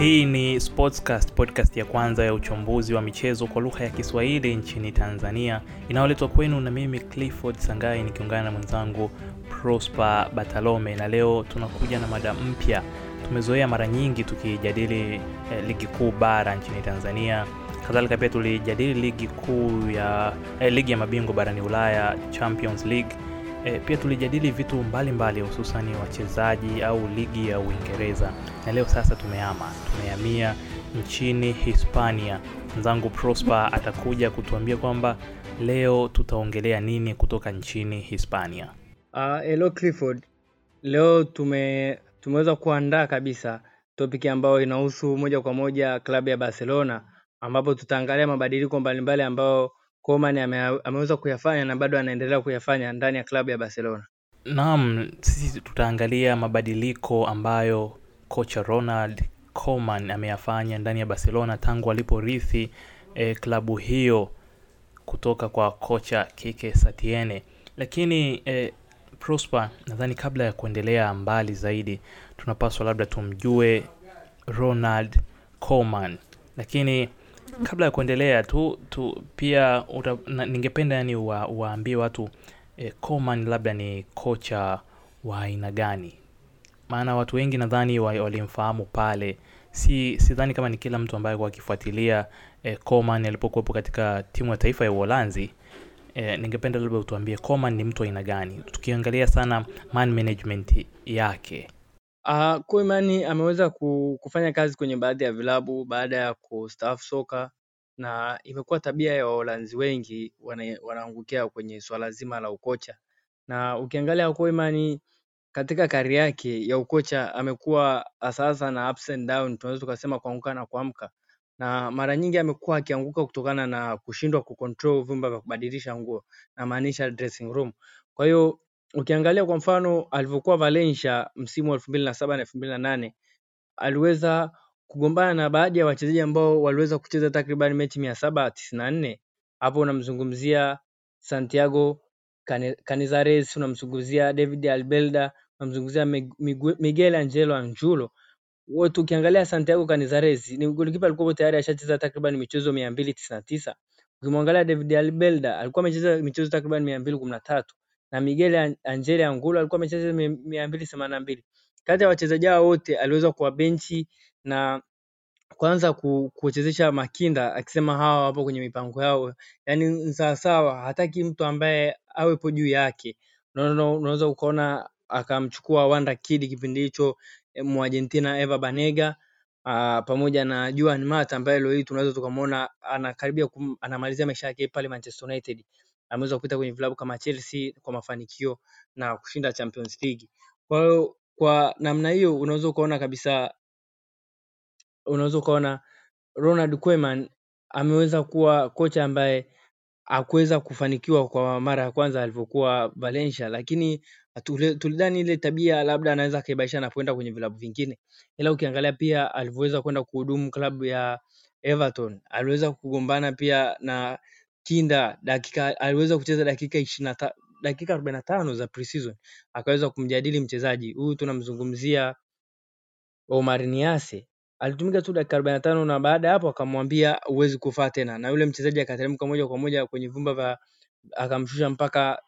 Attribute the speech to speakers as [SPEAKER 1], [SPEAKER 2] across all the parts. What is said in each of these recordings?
[SPEAKER 1] Hii ni Sportscast, podcast ya kwanza ya uchambuzi wa michezo kwa lugha ya Kiswahili nchini Tanzania, inayoletwa kwenu na mimi Clifford Sangai nikiungana na mwenzangu Prosper Batalome, na leo tunakuja na mada mpya. Tumezoea mara nyingi tukijadili eh, ligi kuu bara nchini Tanzania, kadhalika pia tulijadili ligi kuu ya eh, ligi ya mabingwa barani Ulaya, Champions League. E, pia tulijadili vitu mbalimbali hususani wachezaji au ligi ya Uingereza, na leo sasa tumeama tumehamia nchini Hispania. Mwenzangu Prosper atakuja kutuambia kwamba leo tutaongelea nini kutoka nchini Hispania.
[SPEAKER 2] Uh, hello Clifford. Leo tume tumeweza kuandaa kabisa topic ambayo inahusu moja kwa moja klabu ya Barcelona ambapo tutaangalia mabadiliko mbalimbali ambayo Koeman ameweza kuyafanya na bado anaendelea kuyafanya ndani ya klabu ya Barcelona.
[SPEAKER 1] Naam, sisi tutaangalia mabadiliko ambayo kocha Ronald Koeman ameyafanya ndani ya Barcelona tangu aliporithi e, klabu hiyo kutoka kwa kocha Kike Satiene. Lakini e, Prosper, nadhani kabla ya kuendelea mbali zaidi, tunapaswa labda tumjue Ronald Koeman. Lakini kabla ya kuendelea tu, tu pia uta, na, ningependa yani wa, waambie watu Koeman labda ni kocha wa aina gani? Maana watu wengi nadhani walimfahamu pale. Si sidhani kama ni kila mtu ambaye kwa akifuatilia eh, alipokuwepo katika timu ya taifa ya Uholanzi. Eh, ningependa labda utuambie ni mtu aina gani, tukiangalia sana man management yake.
[SPEAKER 2] Uh, Koeman ameweza ku- kufanya kazi kwenye baadhi ya vilabu baada ya kustaafu soka na imekuwa tabia ya Waholanzi wengi wana- wanaangukia kwenye swala zima la ukocha, na ukiangalia Koeman katika kari yake ya ukocha amekuwa sasa na ups and down, tunaweza tukasema kuanguka na kuamka, na mara nyingi amekuwa akianguka kutokana na kushindwa kucontrol vyumba vya kubadilisha nguo, namaanisha dressing room. Kwa hiyo ukiangalia kwa mfano alivyokuwa Valencia msimu wa elfu mbili na saba na elfu mbili na nane aliweza kugombana na baadhi ya wachezaji ambao waliweza kucheza takriban mechi mia saba tisini na nne hapo unamzungumzia Santiago Canizares, unamzungumzia David Albelda, unamzungumzia Miguel Angelo Angulo. Wote ukiangalia Santiago Canizares ni golikipa alikuwa tayari ashacheza takriban michezo mia mbili tisini na tisa. Ukimwangalia David Albelda alikuwa amecheza michezo takriban mia mbili kumi na tatu na Miguel An- Angel Angulo alikuwa amecheza mia mbili themanini na mbili. Kati ya wachezaji hao wote aliweza kuwa benchi na kwanza kuchezesha Makinda akisema hawa wapo kwenye mipango yao, yani sawasawa, hataki mtu ambaye awepo juu yake. Unaweza ukaona akamchukua Wanda Kid kipindi hicho eh, Muargentina Eva Banega uh, pamoja na Juan Mata ambaye leo hii tunaweza tukamwona anakaribia kum, anamalizia maisha yake pale Manchester United. Ameweza kupita kwenye vilabu kama Chelsea kwa mafanikio na kushinda Champions League. Kwa hiyo kwa namna hiyo unaweza ukaona kabisa unaweza ukaona Ronald Koeman ameweza kuwa kocha ambaye hakuweza kufanikiwa kwa mara ya kwanza alivyokuwa Valencia, lakini tulidhani ile tabia labda anaweza akaibaisha na kwenye vilabu vingine, ila ukiangalia pia alivyoweza kwenda kuhudumu klabu ya Everton, aliweza kugombana pia na Kinda dakika, aliweza kucheza dakika ishirini dakika arobaini na tano za pre-season, akaweza kumjadili mchezaji. Huyu, tunamzungumzia Omar Niase alitumika tu dakika arobaini na tano na baada hapo akamwambia huwezi kufaa tena, na yule mchezaji akateremka moja kwa moja kwenye vyumba vya akamshusha mpaka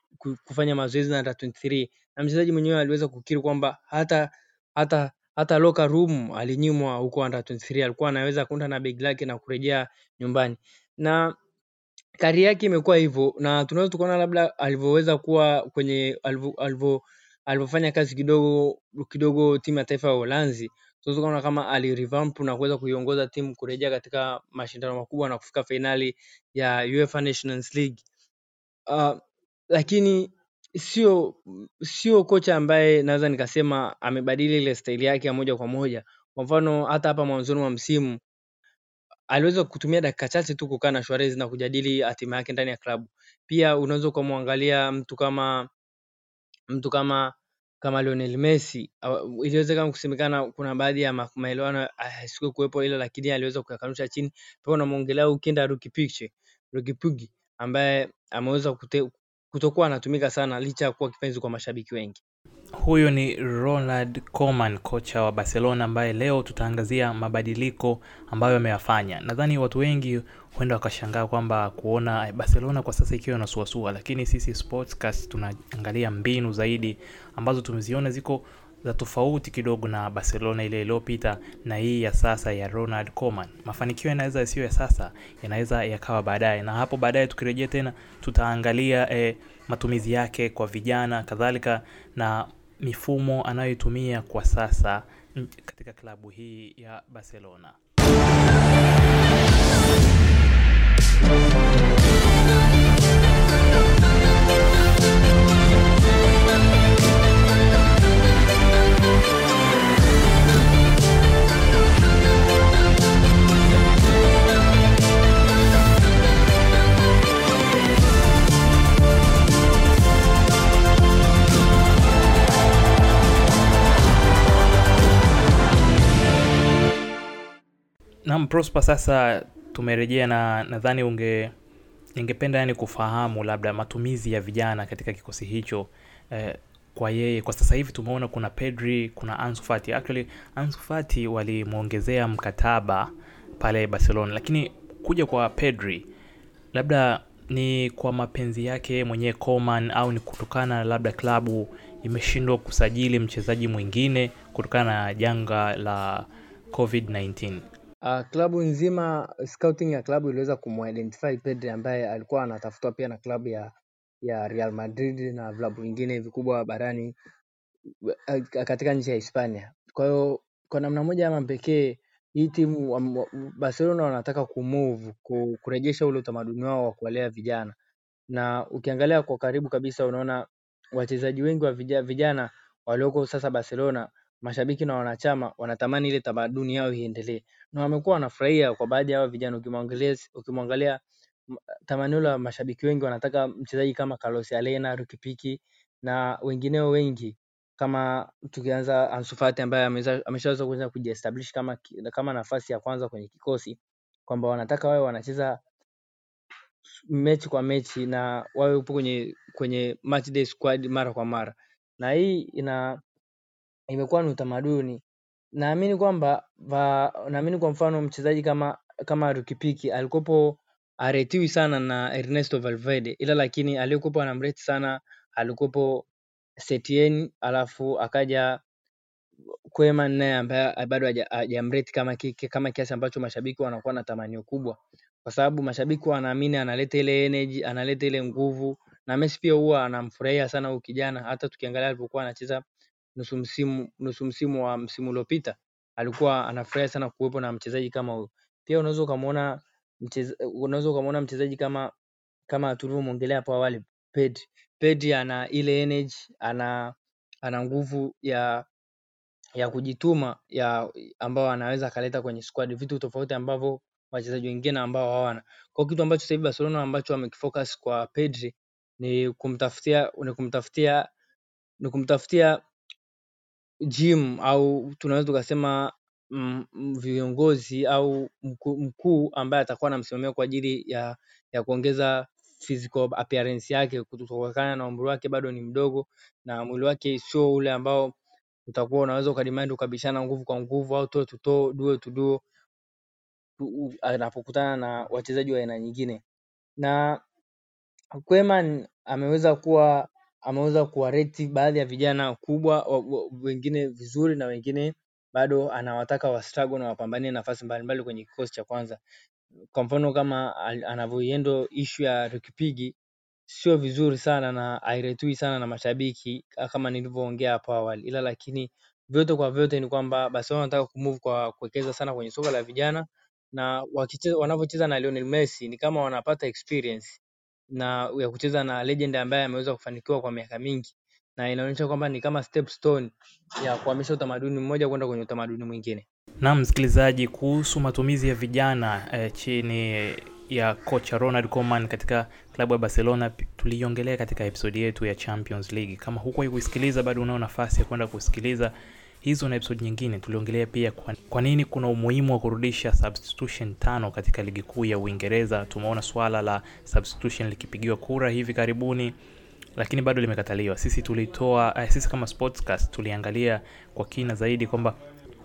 [SPEAKER 2] kufanya mazoezi na under 23 na mchezaji mwenyewe aliweza kukiri kwamba hata hata hata locker room alinyimwa huko under 23 alikuwa anaweza kwenda na begi lake na kurejea nyumbani. Na kari yake imekuwa hivyo na tunaweza tukaona labda alivyoweza kuwa kwenye alivyo alivyo- alivyofanya kazi kidogo kidogo timu ya taifa ya Uholanzi tunaweza kuona kama alirevamp na kuweza kuiongoza timu kurejea katika mashindano makubwa na kufika fainali ya UEFA Nations League. Uh, lakini sio sio kocha ambaye naweza nikasema amebadili ile staili yake ya moja kwa moja. Kwa mfano hata hapa mwanzoni mwa msimu aliweza kutumia dakika chache tu kukaa na Suarez na kujadili hatima yake ndani ya klabu. Pia unaweza ukamwangalia mtu kama mtu kama kama Lionel Messi iliwezekana kusemekana kuna baadhi ya maelewano hasikuwe kuwepo ila lakini aliweza kuyakanusha chini. Pia unamwongelea Ukenda Rukipiche Rukipugi ambaye ameweza kutokuwa anatumika sana licha ya kuwa kipenzi kwa mashabiki wengi.
[SPEAKER 1] Huyo ni Ronald Koeman, kocha wa Barcelona ambaye leo tutaangazia mabadiliko ambayo ameyafanya. Nadhani watu wengi huenda wakashangaa kwamba kuona Barcelona kwa sasa ikiwa inasuasua, lakini sisi Sportscast tunaangalia mbinu zaidi ambazo tumeziona ziko za tofauti kidogo na Barcelona ile iliyopita na hii ya sasa ya Ronald Koeman. Mafanikio yanaweza yasiyo ya sasa, yanaweza yakawa baadaye, na hapo baadaye tukirejea tena tutaangalia eh, matumizi yake kwa vijana kadhalika na mifumo anayoitumia kwa sasa katika klabu hii ya Barcelona. Prosper, sasa tumerejea na nadhani unge ningependa yani kufahamu labda matumizi ya vijana katika kikosi hicho eh, kwa yeye kwa sasa hivi tumeona kuna Pedri, kuna Ansu Fati. Actually Ansu walimwongezea mkataba pale Barcelona, lakini kuja kwa Pedri labda ni kwa mapenzi yake mwenyewe Coman, au ni kutokana labda klabu imeshindwa kusajili mchezaji mwingine kutokana na janga la COVID-19?
[SPEAKER 2] Uh, klabu nzima scouting ya klabu iliweza kumuidentify Pedri ambaye alikuwa anatafutwa pia na klabu ya ya Real Madrid na vilabu vingine vikubwa barani katika nchi ya Hispania. Kwa hiyo kwa namna moja ama pekee hii timu wa, Barcelona wanataka kumove kurejesha ule utamaduni wao wa kuwalea vijana, na ukiangalia kwa karibu kabisa unaona wachezaji wengi wa vijana, vijana walioko sasa Barcelona mashabiki na wanachama wanatamani ile tamaduni yao iendelee na wamekuwa wanafurahia kwa baadhi ya hao vijana. Ukimwangalia ukimwangalia tamanio la mashabiki wengi wanataka mchezaji kama Carlos Arena, Ruki Piki na wengineo wengi, kama tukianza Ansu Fati ambaye ameshaweza kuanza kujiestablish kama kama nafasi ya kwanza kwenye kikosi, kwamba wanataka wawe wanacheza mechi kwa mechi na wawe upo kwenye kwenye match day squad mara kwa mara, na hii ina imekuwa ni utamaduni. Naamini kwamba naamini kwa mfano mchezaji kama kama Rukipiki alikopo aretiwi sana na Ernesto Valverde, ila lakini aliyekuwa anamreti sana alikopo Setien, alafu akaja Koeman naye ambaye bado hajamreti kama kike kama kiasi ambacho mashabiki wanakuwa na tamanio kubwa, kwa sababu mashabiki wanaamini analeta ile energy, analeta ile nguvu, na Messi pia huwa anamfurahia sana huyu kijana. Hata tukiangalia alipokuwa anacheza nusu msimu wa msimu uliopita alikuwa anafurahi sana kuwepo na mchezaji kama huyo. Pia unaweza ukamwona unaweza ukamwona mchezaji kama kama tulivyomwongelea hapo awali Pedri. Pedri ana ile energy, ana ana nguvu ya ya kujituma ya ambao anaweza akaleta kwenye squad, vitu tofauti ambavyo wachezaji wengine ambao hawana. Kwa kitu ambacho sasa hivi Barcelona ambacho wamekifocus kwa Pedri ni kumtafutia ni kumtafutia ni kumtafutia gym au tunaweza tukasema viongozi au mkuu ambaye atakuwa anamsimamia kwa ajili ya kuongeza physical appearance yake kutokana na umri wake bado ni mdogo na mwili wake sio ule ambao utakuwa unaweza ukademand ukabishana nguvu kwa nguvu au toe to toe, duo to anapokutana na wachezaji wa aina nyingine. Na Koeman ameweza kuwa ameweza kuwareti baadhi ya vijana kubwa wengine vizuri na wengine bado anawataka wastruggle na wapambanie nafasi mbalimbali kwenye kikosi cha kwanza. Kwa mfano kama anavyoiendo issue ya Rukipigi sio vizuri sana na hairetwi sana na mashabiki kama nilivyoongea hapo awali, ila lakini vyote kwa vyote ni kwamba Barcelona wanataka kumove kwa kuwekeza sana kwenye soka la vijana na wanavyocheza na Lionel Messi ni kama wanapata experience na ya kucheza na legend ambaye ameweza kufanikiwa kwa miaka mingi, na inaonyesha kwamba ni kama step stone ya kuhamisha utamaduni mmoja kwenda kwenye utamaduni mwingine.
[SPEAKER 1] Na msikilizaji, kuhusu matumizi ya vijana eh, chini ya kocha Ronald Koeman katika klabu ya Barcelona tuliiongelea katika episodi yetu ya Champions League. Kama huko kuisikiliza bado unao nafasi ya kwenda kusikiliza hizo na episode nyingine. Tuliongelea pia kwa, kwa nini kuna umuhimu wa kurudisha substitution tano katika ligi kuu ya Uingereza. Tumeona swala la substitution likipigiwa kura hivi karibuni lakini bado limekataliwa. Sisi tulitoa eh, sisi kama Sportscast tuliangalia kwa kina zaidi kwamba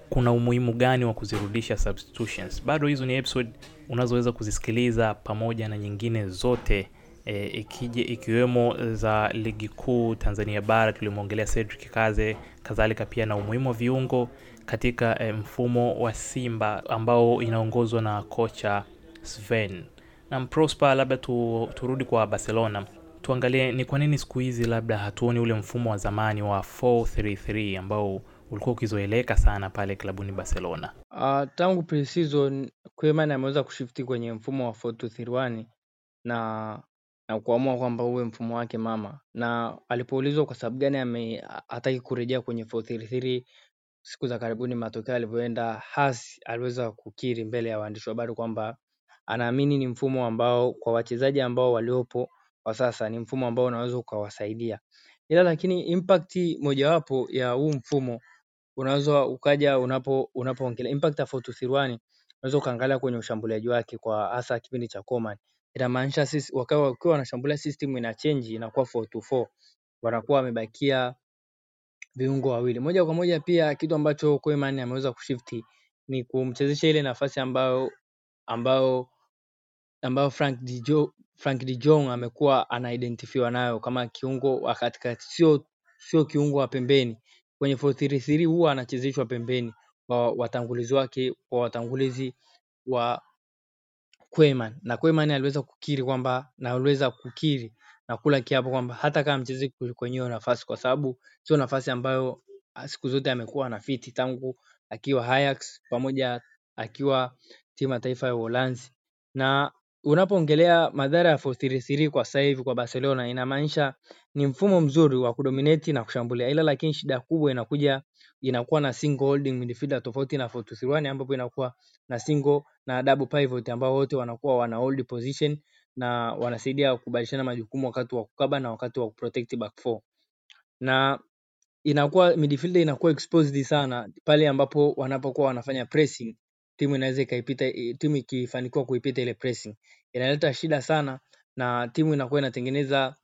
[SPEAKER 1] kuna umuhimu gani wa kuzirudisha substitutions. Bado hizo ni episode unazoweza kuzisikiliza pamoja na nyingine zote e, ikije ikiwemo za ligi kuu Tanzania bara tulimwongelea Cedric Kaze, kadhalika pia na umuhimu wa viungo katika e, mfumo wa Simba ambao inaongozwa na kocha Sven. Na Prosper, labda tu, turudi kwa Barcelona tuangalie ni kwa nini siku hizi labda hatuoni ule mfumo wa zamani wa 433 ambao ulikuwa ukizoeleka sana pale klabuni Barcelona.
[SPEAKER 2] Uh, tangu pre-season Koeman ameweza kushifti kwenye mfumo wa 4231 na na kuamua kwamba uwe mfumo wake mama, na alipoulizwa kwa sababu gani hataki kurejea kwenye 433 siku za karibuni, matokeo alivyoenda, Hasi aliweza kukiri mbele ya waandishi wa habari kwamba anaamini ni mfumo ambao kwa wachezaji ambao waliopo kwa sasa ni mfumo ambao unaweza ukawasaidia, ila lakini impact mojawapo ya huu mfumo unaweza ukaja unapo unapoongelea impact ya 4231 unaweza ukaangalia kwenye ushambuliaji wake kwa hasa kipindi cha Coman. Inamaanisha wakiwa wanashambulia system ina change inakuwa 424 wanakuwa wamebakia viungo wawili moja kwa moja. Pia kitu ambacho Koeman ameweza kushifti ni kumchezesha ile nafasi ambayo ambayo ambayo Frank de Jong, Frank de Jong amekuwa anaidentifywa nayo kama kiungo wa katikati, sio sio kiungo wa pembeni. Kwenye 433 huwa anachezeshwa pembeni kwa watangulizi wake, kwa watangulizi wa Koeman, na Koeman aliweza kukiri kwamba na aliweza kukiri na kula kiapo kwamba hata kama mchezi kwenye hiyo nafasi, kwa sababu sio nafasi ambayo siku zote amekuwa anafiti tangu akiwa Ajax pamoja akiwa timu ya taifa ya Uholanzi. Na unapoongelea madhara ya 433 kwa sasa hivi kwa Barcelona inamaanisha ni mfumo mzuri wa kudominate na kushambulia, ila lakini shida kubwa inakuja inakuwa na single holding midfielder tofauti na 4-2-3-1 ambapo inakuwa na single na double pivot ambao wote wanakuwa wana hold position na wanasaidia kubadilishana majukumu wakati wa kukaba na wakati wa kuprotect back four. Na inakuwa midfielder inakuwa exposed sana pale ambapo wanapokuwa wanafanya pressing, timu inaweza ikaipita, timu ikifanikiwa kuipita ile pressing. Inaleta shida sana, na timu inakuwa inatengeneza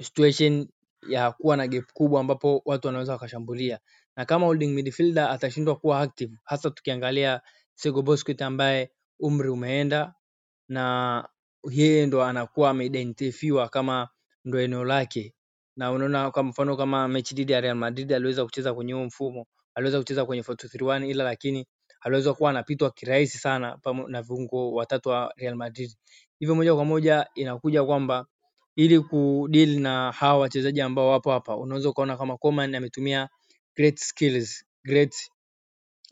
[SPEAKER 2] situation ya kuwa na gap kubwa ambapo watu wanaweza wakashambulia, na kama holding midfielder atashindwa kuwa active, hasa tukiangalia Sego Busquets ambaye umri umeenda na yeye ndo anakuwa ameidentifiwa kama ndo eneo lake, na unaona kwa mfano kama mechi dhidi ya Real Madrid aliweza kucheza kwenye huo mfumo, aliweza kucheza kwenye 4-2-3-1 ila lakini aliweza kuwa anapitwa kirahisi sana na viungo watatu wa Real Madrid. Hivyo moja kwa moja inakuja kwamba ili kudeal na hawa wachezaji ambao wapo hapa, unaweza ukaona kama Coman ametumia great skills, great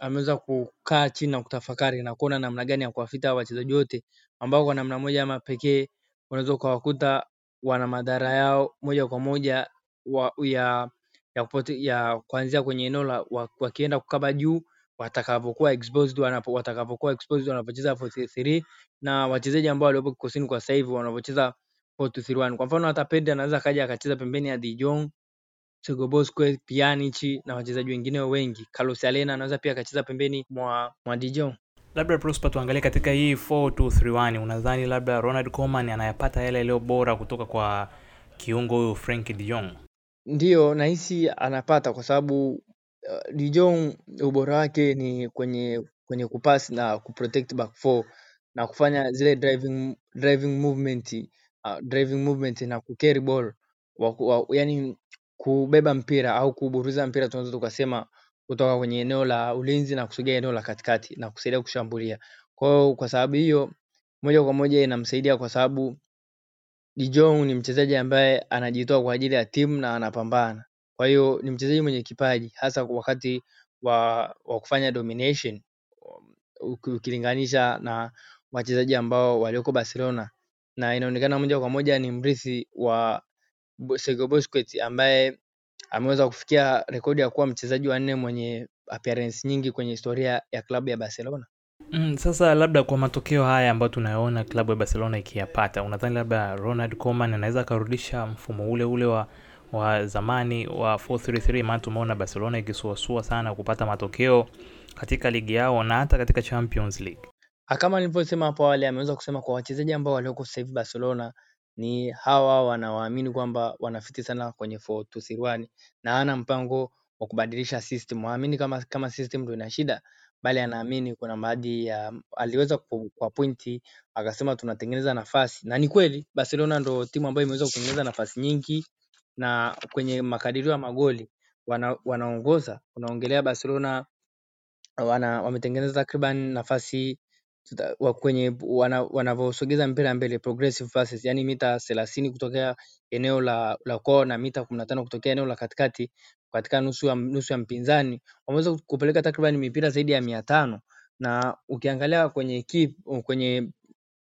[SPEAKER 2] ameweza kukaa chini na kutafakari na kuona namna gani ya kuwafita wachezaji wote ambao kwa namna moja ama pekee unaweza ukawakuta wana madhara yao moja kwa moja wa, ya ya, ya kuanzia kwenye eneo la wakienda kukaba juu watakavyokuwa exposed wanapo watakavyokuwa exposed wanapocheza 4-3 na wachezaji ambao waliopo kikosini kwa sasa hivi wanapocheza 4-2-3-1. Kwa mfano hata Pedri anaweza kaja akacheza pembeni ya De Jong, Sergio Busquets, Pjanic na wachezaji wengine wengi. Carlos Alena anaweza pia akacheza pembeni mwa, mwa De Jong.
[SPEAKER 1] Labda Prosper, tuangalie katika hii 4-2-3-1, unadhani labda Ronald Koeman anayapata yale yaliyo bora kutoka kwa kiungo huyu Frank De Jong?
[SPEAKER 2] Ndiyo, nahisi anapata kwa sababu De Jong ubora wake ni kwenye kwenye kupass na kuprotect back four na kufanya zile driving driving movement uh, driving movement na kucarry ball wa, wa, yani kubeba mpira au kuburuza mpira tunaweza tukasema kutoka kwenye eneo la ulinzi na kusogea eneo la katikati na kusaidia kushambulia. Kwa hiyo kwa sababu hiyo moja kwa moja inamsaidia kwa sababu De Jong ni mchezaji ambaye anajitoa kwa ajili ya timu na anapambana. Kwa hiyo ni mchezaji mwenye kipaji hasa wakati wa, kufanya domination ukilinganisha na wachezaji ambao walioko Barcelona, na inaonekana moja kwa moja ni mrithi wa Sergio Busquets ambaye ameweza kufikia rekodi ya kuwa mchezaji wa nne mwenye appearance nyingi kwenye historia ya klabu ya Barcelona.
[SPEAKER 1] Mm, sasa labda kwa matokeo haya ambayo tunayoona klabu ya Barcelona ikiyapata, unadhani labda Ronald Koeman anaweza akarudisha mfumo ule ule wa wa zamani wa 433 maana tumeona Barcelona ikisuasua sana kupata matokeo katika ligi yao na hata katika Champions League.
[SPEAKER 2] Kama nilivyosema hapo awali, ameweza kusema kwa wachezaji ambao walioko sasa hivi Barcelona ni hawa wanawaamini kwamba wanafiti sana kwenye 4231 na hana mpango wa kubadilisha system. Waamini kama kama system ndio ina shida, bali anaamini kuna baadhi ya aliweza kwa pointi akasema tunatengeneza nafasi, na ni kweli Barcelona ndo timu ambayo imeweza kutengeneza nafasi nyingi na kwenye makadirio ya magoli wana, wanaongoza. Unaongelea Barcelona wametengeneza takriban nafasi tuta- kwenye wana, wanavyosogeza mpira mbele progressive passes, yani mita thelathini kutokea eneo la la kwao na mita kumi na tano kutokea eneo la katikati katika nusu ya nusu ya mpinzani wameweza kupeleka takriban mipira zaidi ya mia tano na ukiangalia kwenye kip, kwenye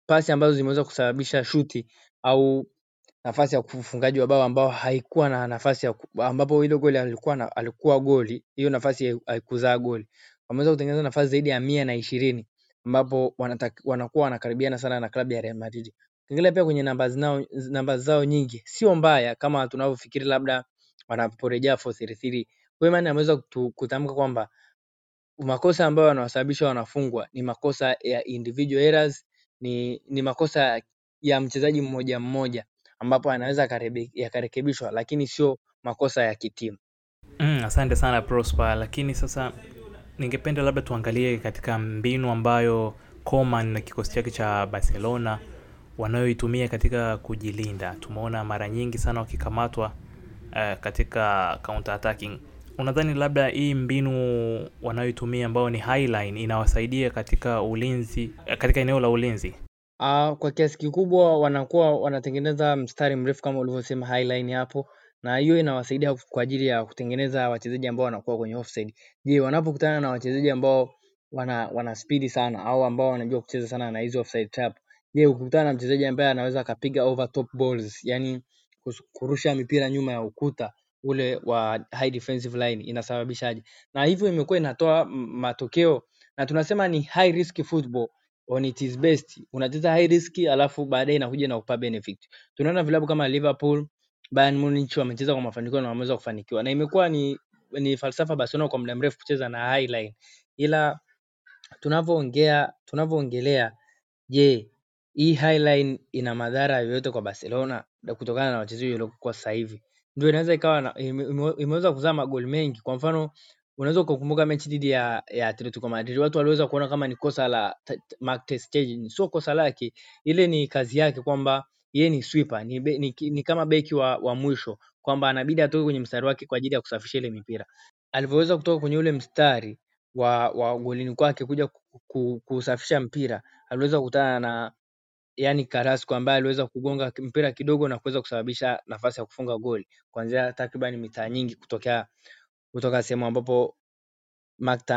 [SPEAKER 2] pasi ambazo zimeweza kusababisha shuti au nafasi ya ufungaji wa bao ambao haikuwa na nafasi ya ku- ambapo ile goli alikuwa na, alikuwa goli hiyo nafasi haikuzaa goli wameweza kutengeneza nafasi zaidi ya mia na ishirini ambapo wanakuwa wanakaribiana sana na klabu ya Real Madrid. Ukiangalia pia kwenye namba zao, namba zao nyingi sio mbaya kama tunavyofikiri labda wanaporejea 433. Koeman ameweza kutamka kwamba makosa ambayo yanawasababisha wanafungwa ni makosa ya individual errors, ni, ni makosa ya mchezaji mmoja mmoja ambapo yanaweza yakarekebishwa, lakini sio makosa ya kitimu.
[SPEAKER 1] Mm, asante sana Prosper, lakini sasa ningependa labda tuangalie katika mbinu ambayo Coman na kikosi chake cha Barcelona wanayoitumia katika kujilinda. Tumeona mara nyingi sana wakikamatwa uh, katika counter attacking. Unadhani labda hii mbinu wanayoitumia ambayo ni highline inawasaidia katika ulinzi, eh, katika eneo la ulinzi?
[SPEAKER 2] Uh, kwa kiasi kikubwa wanakuwa wanatengeneza mstari mrefu kama ulivyosema highline hapo, na hiyo inawasaidia kwa ajili ya kutengeneza wachezaji ambao wanakuwa kwenye offside. Je, wanapokutana na wachezaji ambao wana wana spidi sana au ambao wanajua kucheza sana na hizo offside trap, je, ukikutana na mchezaji ambaye anaweza akapiga over top balls, yani kurusha mipira nyuma ya ukuta ule wa high defensive line inasababishaje? Na hivyo imekuwa inatoa matokeo na tunasema ni high risk football on its best unacheza high risk alafu baadaye inakuja na kupa benefit. Tunaona vilabu kama Liverpool, Bayern Munich wamecheza kwa mafanikio na wameweza kufanikiwa, na imekuwa ni ni falsafa Barcelona kwa muda mrefu kucheza na high line, ila tunavyoongea tunavyoongelea, je, hii highline ina madhara yoyote kwa Barcelona kutokana na wachezaji waliokuwa sasa hivi? Ndio inaweza ikawa imeweza kuzaa magoli mengi. Kwa mfano unaweza ukakumbuka mechi dhidi ya, ya Atletico Madrid, watu waliweza kuona kama ni kosa la Mark ter Stegen. Sio kosa lake, ile ni kazi yake kwamba yeye ni sweeper, ni, ni, ni kama beki wa, wa mwisho kwamba anabidi atoke kwenye mstari wake kwa ajili ya kusafisha ile mipira. Alivyoweza kutoka kwenye ule mstari wa, wa golini kwake kuja ku- ku- kusafisha mpira, aliweza kukutana na yani Carrasco ambaye aliweza kugonga mpira kidogo na kuweza kusababisha nafasi ya kufunga goli kuanzia takriban mita nyingi kutokea kutoka sehemu ambapo Mark ter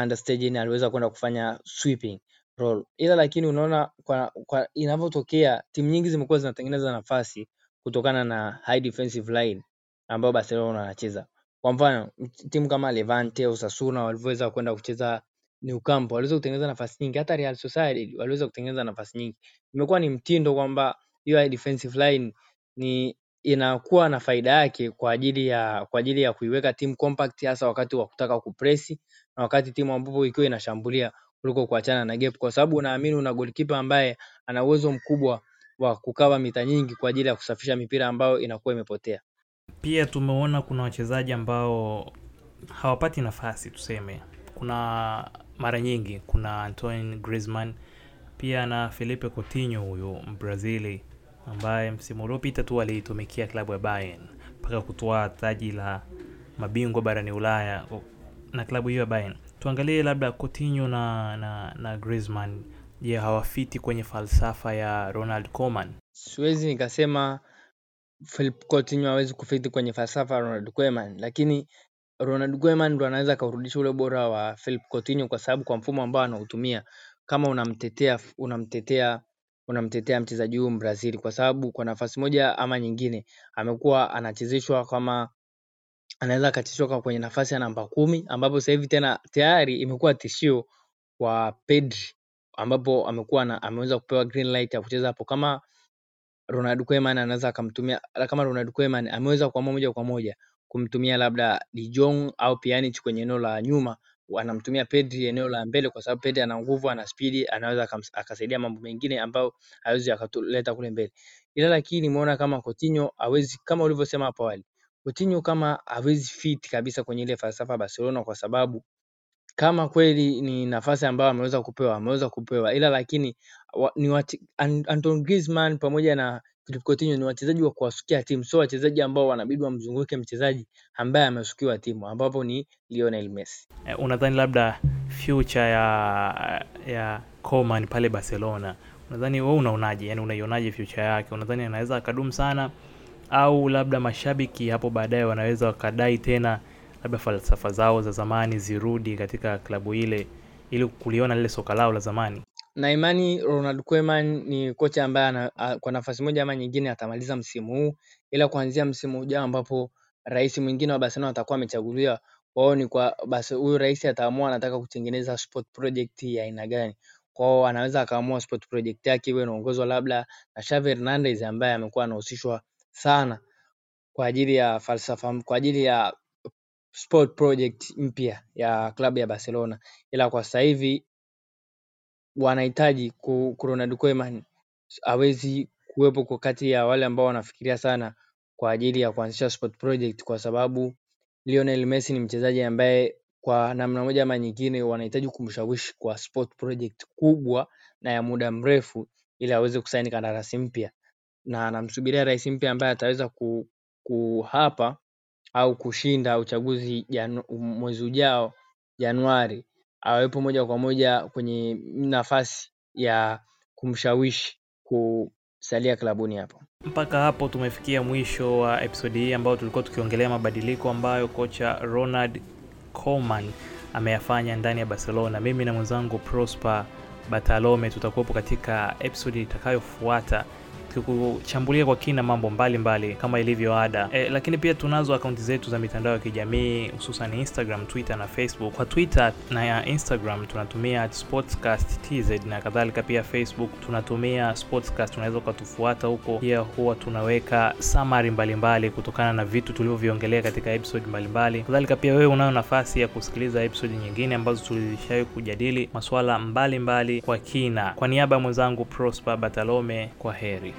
[SPEAKER 2] aliweza kwenda kufanya sweeping role. Ila lakini unaona kwa, kwa inavyotokea timu nyingi zimekuwa zinatengeneza nafasi kutokana na high defensive line ambayo Barcelona wanacheza. Kwa mfano timu kama Levante, Osasuna walivyoweza kwenda kucheza Nou Camp waliweza kutengeneza nafasi nyingi, hata Real Sociedad waliweza kutengeneza nafasi nyingi. Imekuwa ni mtindo kwamba hiyo defensive line ni inakuwa na faida yake kwa ajili ya kwa ajili ya kuiweka timu compact hasa wakati wa kutaka kupresi na wakati timu ambapo ikiwa inashambulia kuliko kuachana na gap, kwa sababu unaamini una goalkeeper ambaye ana uwezo mkubwa wa kukawa mita nyingi kwa ajili ya kusafisha mipira ambayo inakuwa imepotea.
[SPEAKER 1] Pia tumeona kuna wachezaji ambao hawapati nafasi tuseme. Kuna mara nyingi kuna Antoine Griezmann pia na Felipe Coutinho huyu Mbrazili ambaye msimu uliopita tu aliitumikia klabu ya Bayern mpaka kutoa taji la mabingwa barani Ulaya na klabu hiyo ya Bayern. Tuangalie labda Coutinho na na, na Griezmann, je, hawafiti kwenye falsafa ya Ronald Koeman?
[SPEAKER 2] Siwezi nikasema Philip Coutinho hawezi kufiti kwenye falsafa ya Ronald Koeman, lakini Ronald Koeman ndo anaweza akaurudisha ule ubora wa Philip Coutinho kwa sababu kwa mfumo ambao anautumia, kama unamtetea unamtetea unamtetea mchezaji huyu Mbrazili, kwa sababu kwa nafasi moja ama nyingine amekuwa anachezeshwa kama anaweza akachezeshwa kwenye nafasi ya namba kumi ambapo sasa hivi tena tayari imekuwa tishio kwa Pedri ambapo amekuwa na ameweza kupewa green light ya kucheza hapo kama Ronald Koeman anaweza akamtumia kama Ronald Koeman ameweza kuamua moja kwa moja kumtumia labda De Jong au Pjanic kwenye eneo la nyuma wanamtumia Pedri eneo la mbele kwa sababu Pedri ana nguvu, ana spidi, anaweza akasaidia mambo mengine ambayo hawezi akaleta kule mbele. Ila lakini nimeona kama Coutinho hawezi kama ulivyosema hapo awali. Coutinho kama hawezi fit kabisa kwenye ile falsafa ya Barcelona kwa sababu kama kweli ni nafasi ambayo ameweza kupewa, ameweza kupewa. Ila lakini wa, ni wati, Antoine Griezmann pamoja na Philippe Coutinho ni wachezaji wa kuwasukia timu, sio wachezaji ambao wanabidi wamzunguke mchezaji ambaye amesukiwa timu, ambapo ni Lionel Messi.
[SPEAKER 1] Eh, unadhani labda future ya ya Coman pale Barcelona, unadhani wewe unaonaje? Yani unaionaje future yake? Unadhani anaweza akadumu sana au labda mashabiki hapo baadaye wanaweza wakadai tena labda falsafa zao za zamani zirudi katika klabu ile ili kuliona lile soka lao la zamani?
[SPEAKER 2] Na imani Ronald Koeman ni kocha ambaye kwa nafasi moja ama nyingine atamaliza msimu huu, ila kuanzia msimu ujao ambapo rais mwingine wa Barcelona atakuwa amechaguliwa, wao ni kwa basi huyu rais ataamua anataka kutengeneza sport project ya aina gani. Kwao anaweza akaamua sport project yake iwe inaongozwa labda na Xavi Hernandez ambaye amekuwa anahusishwa sana kwa ajili ya falsafa, kwa ajili ya sport project mpya ya klabu ya Barcelona, ila kwa sasa hivi wanahitaji Ronald Koeman hawezi kuwepo kwa kati ya wale ambao wanafikiria sana kwa ajili ya kuanzisha sport project kwa sababu Lionel Messi ni mchezaji ambaye kwa namna moja ama nyingine wanahitaji kumshawishi kwa sport project kubwa na ya muda mrefu ili aweze kusaini kandarasi mpya. Na anamsubiria rais mpya ambaye ataweza ku, kuhapa au kushinda uchaguzi mwezi ujao Januari awepo moja kwa moja kwenye nafasi ya kumshawishi kusalia klabuni hapo.
[SPEAKER 1] Mpaka hapo tumefikia mwisho wa episodi hii ambayo tulikuwa tukiongelea mabadiliko ambayo kocha Ronald Koeman ameyafanya ndani ya Barcelona. Mimi na mwenzangu Prosper Batalome tutakuwepo katika episodi itakayofuata tukikuchambulia kwa kina mambo mbalimbali mbali, kama ilivyo ada e, lakini pia tunazo akaunti zetu za mitandao ya kijamii hususan Instagram, Twitter na Facebook. Kwa Twitter na ya Instagram tunatumia Sportscast TZ na kadhalika, pia Facebook tunatumia Sportscast. Unaweza ukatufuata huko, pia huwa tunaweka summary mbalimbali kutokana na vitu tulivyoviongelea katika episode mbalimbali. Kadhalika pia wewe unayo nafasi ya kusikiliza episode nyingine ambazo tulishawahi kujadili masuala mbalimbali mbali kwa kina. Kwa niaba ya mwenzangu Prosper Batalome, kwa heri.